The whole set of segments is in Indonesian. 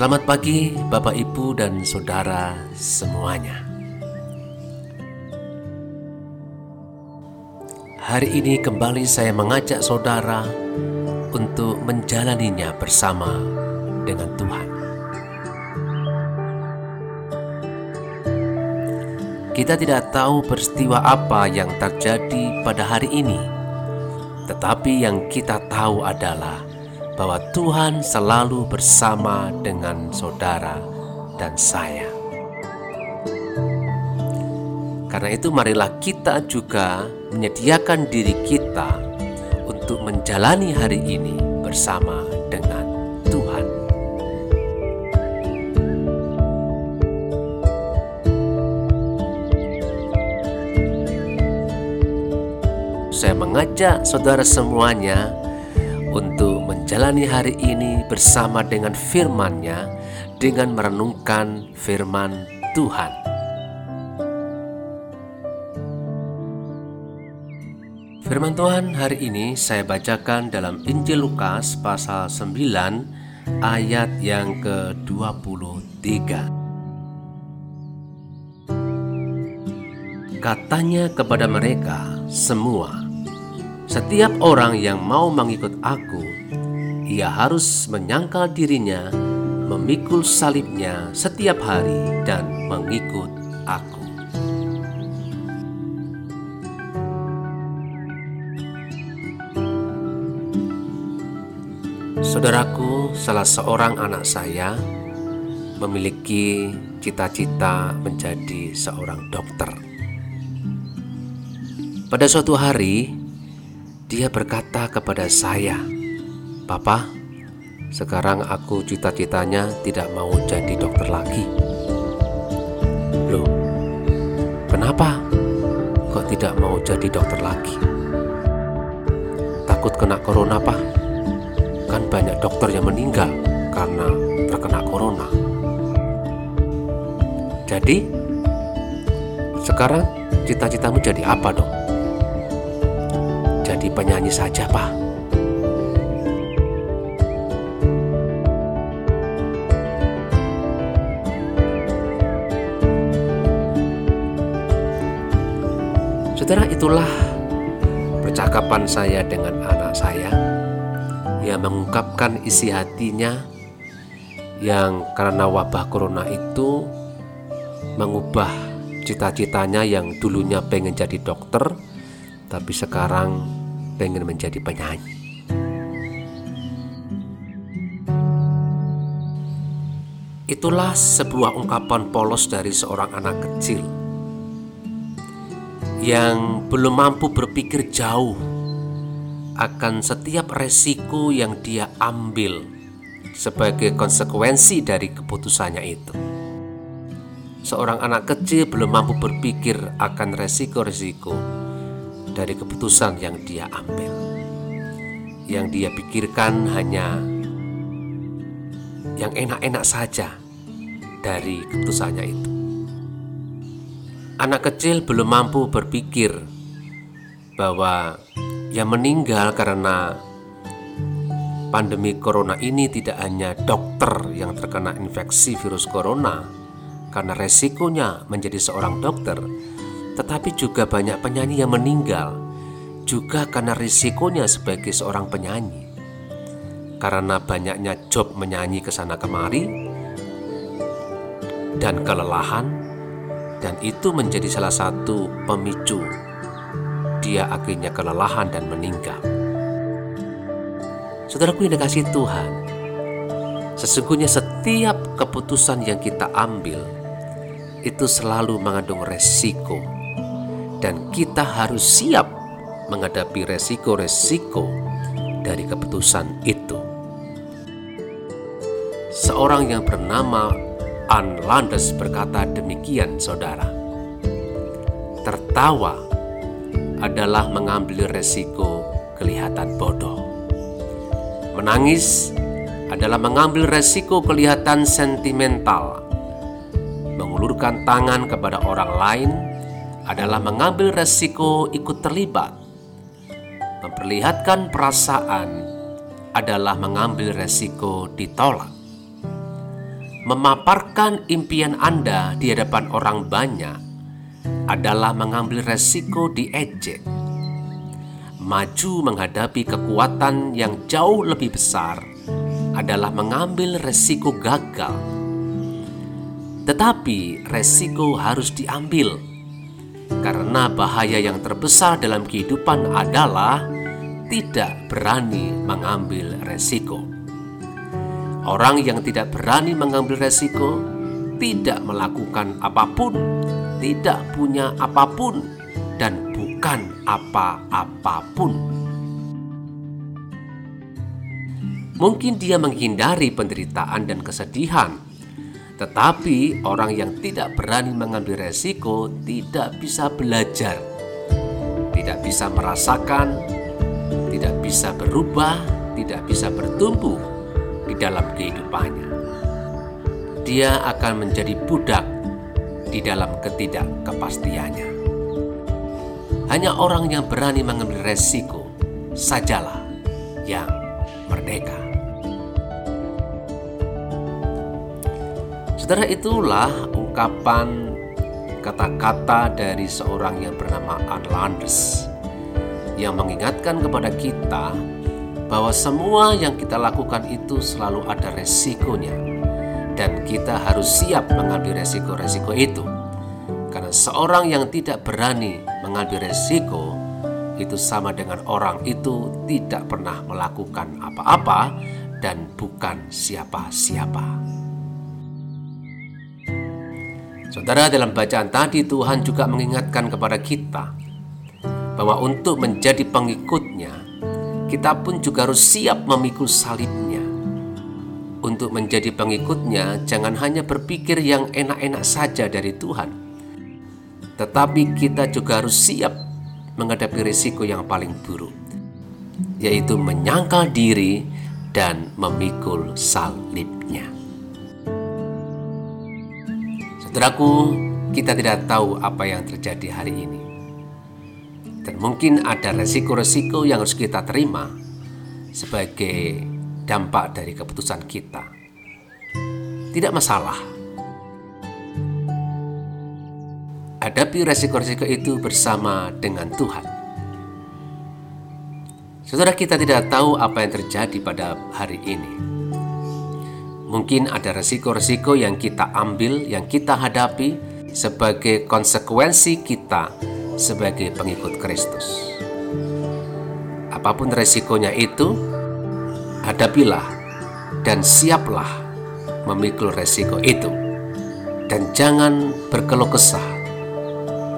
Selamat pagi, Bapak, Ibu, dan saudara semuanya. Hari ini kembali saya mengajak saudara untuk menjalaninya bersama dengan Tuhan. Kita tidak tahu peristiwa apa yang terjadi pada hari ini, tetapi yang kita tahu adalah bahwa Tuhan selalu bersama dengan saudara dan saya. Karena itu, marilah kita juga menyediakan diri kita untuk menjalani hari ini bersama dengan Tuhan. Saya mengajak saudara semuanya untuk menjalani hari ini bersama dengan firman-Nya dengan merenungkan firman Tuhan. Firman Tuhan hari ini saya bacakan dalam Injil Lukas pasal 9 ayat yang ke-23. Katanya kepada mereka semua, setiap orang yang mau mengikut aku, ia harus menyangkal dirinya, memikul salibnya setiap hari dan mengikut aku. Saudaraku, salah seorang anak saya memiliki cita-cita menjadi seorang dokter. Pada suatu hari, dia berkata kepada saya, "Papa, sekarang aku cita-citanya tidak mau jadi dokter lagi." Loh, kenapa kok tidak mau jadi dokter lagi? Takut kena corona, Pak? Kan banyak dokter yang meninggal karena terkena corona. Jadi, sekarang cita-citamu jadi apa, Dok? jadi penyanyi saja, Pak. Saudara, itulah percakapan saya dengan anak saya yang mengungkapkan isi hatinya yang karena wabah corona itu mengubah cita-citanya yang dulunya pengen jadi dokter tapi sekarang pengen menjadi penyanyi. Itulah sebuah ungkapan polos dari seorang anak kecil yang belum mampu berpikir jauh akan setiap resiko yang dia ambil sebagai konsekuensi dari keputusannya itu. Seorang anak kecil belum mampu berpikir akan resiko-resiko dari keputusan yang dia ambil. Yang dia pikirkan hanya yang enak-enak saja dari keputusannya itu. Anak kecil belum mampu berpikir bahwa yang meninggal karena pandemi corona ini tidak hanya dokter yang terkena infeksi virus corona karena resikonya menjadi seorang dokter, tetapi juga banyak penyanyi yang meninggal juga karena risikonya sebagai seorang penyanyi. Karena banyaknya job menyanyi ke sana kemari dan kelelahan dan itu menjadi salah satu pemicu dia akhirnya kelelahan dan meninggal. Saudaraku yang dikasih Tuhan, sesungguhnya setiap keputusan yang kita ambil itu selalu mengandung resiko dan kita harus siap menghadapi resiko-resiko dari keputusan itu. Seorang yang bernama Ann Landes berkata demikian, saudara. Tertawa adalah mengambil resiko kelihatan bodoh. Menangis adalah mengambil resiko kelihatan sentimental. Mengulurkan tangan kepada orang lain adalah mengambil resiko ikut terlibat. Memperlihatkan perasaan adalah mengambil resiko ditolak. Memaparkan impian Anda di hadapan orang banyak adalah mengambil resiko diejek. Maju menghadapi kekuatan yang jauh lebih besar adalah mengambil resiko gagal. Tetapi resiko harus diambil karena bahaya yang terbesar dalam kehidupan adalah tidak berani mengambil resiko. Orang yang tidak berani mengambil resiko tidak melakukan apa pun, tidak punya apa pun, dan bukan apa-apapun. Mungkin dia menghindari penderitaan dan kesedihan tetapi orang yang tidak berani mengambil resiko tidak bisa belajar, tidak bisa merasakan, tidak bisa berubah, tidak bisa bertumbuh di dalam kehidupannya. Dia akan menjadi budak di dalam ketidakkepastiannya. Hanya orang yang berani mengambil resiko sajalah yang merdeka. Saudara itulah ungkapan kata-kata dari seorang yang bernama Landers yang mengingatkan kepada kita bahwa semua yang kita lakukan itu selalu ada resikonya dan kita harus siap mengambil resiko-resiko itu. Karena seorang yang tidak berani mengambil resiko itu sama dengan orang itu tidak pernah melakukan apa-apa dan bukan siapa-siapa. Saudara, dalam bacaan tadi Tuhan juga mengingatkan kepada kita bahwa untuk menjadi pengikutnya, kita pun juga harus siap memikul salibnya. Untuk menjadi pengikutnya, jangan hanya berpikir yang enak-enak saja dari Tuhan, tetapi kita juga harus siap menghadapi risiko yang paling buruk, yaitu menyangkal diri dan memikul salibnya. Saudaraku, kita tidak tahu apa yang terjadi hari ini. Dan mungkin ada resiko-resiko yang harus kita terima sebagai dampak dari keputusan kita. Tidak masalah. Hadapi resiko-resiko itu bersama dengan Tuhan. Saudara kita tidak tahu apa yang terjadi pada hari ini Mungkin ada resiko-resiko yang kita ambil, yang kita hadapi sebagai konsekuensi kita sebagai pengikut Kristus. Apa pun resikonya itu, hadapilah dan siaplah memikul resiko itu. Dan jangan berkeluh kesah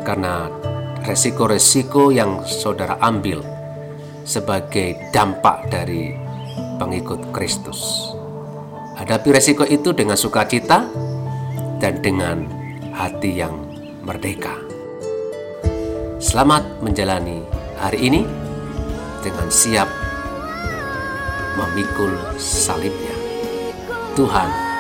karena resiko-resiko yang saudara ambil sebagai dampak dari pengikut Kristus. Hadapi resiko itu dengan sukacita dan dengan hati yang merdeka. Selamat menjalani hari ini dengan siap memikul salibnya. Tuhan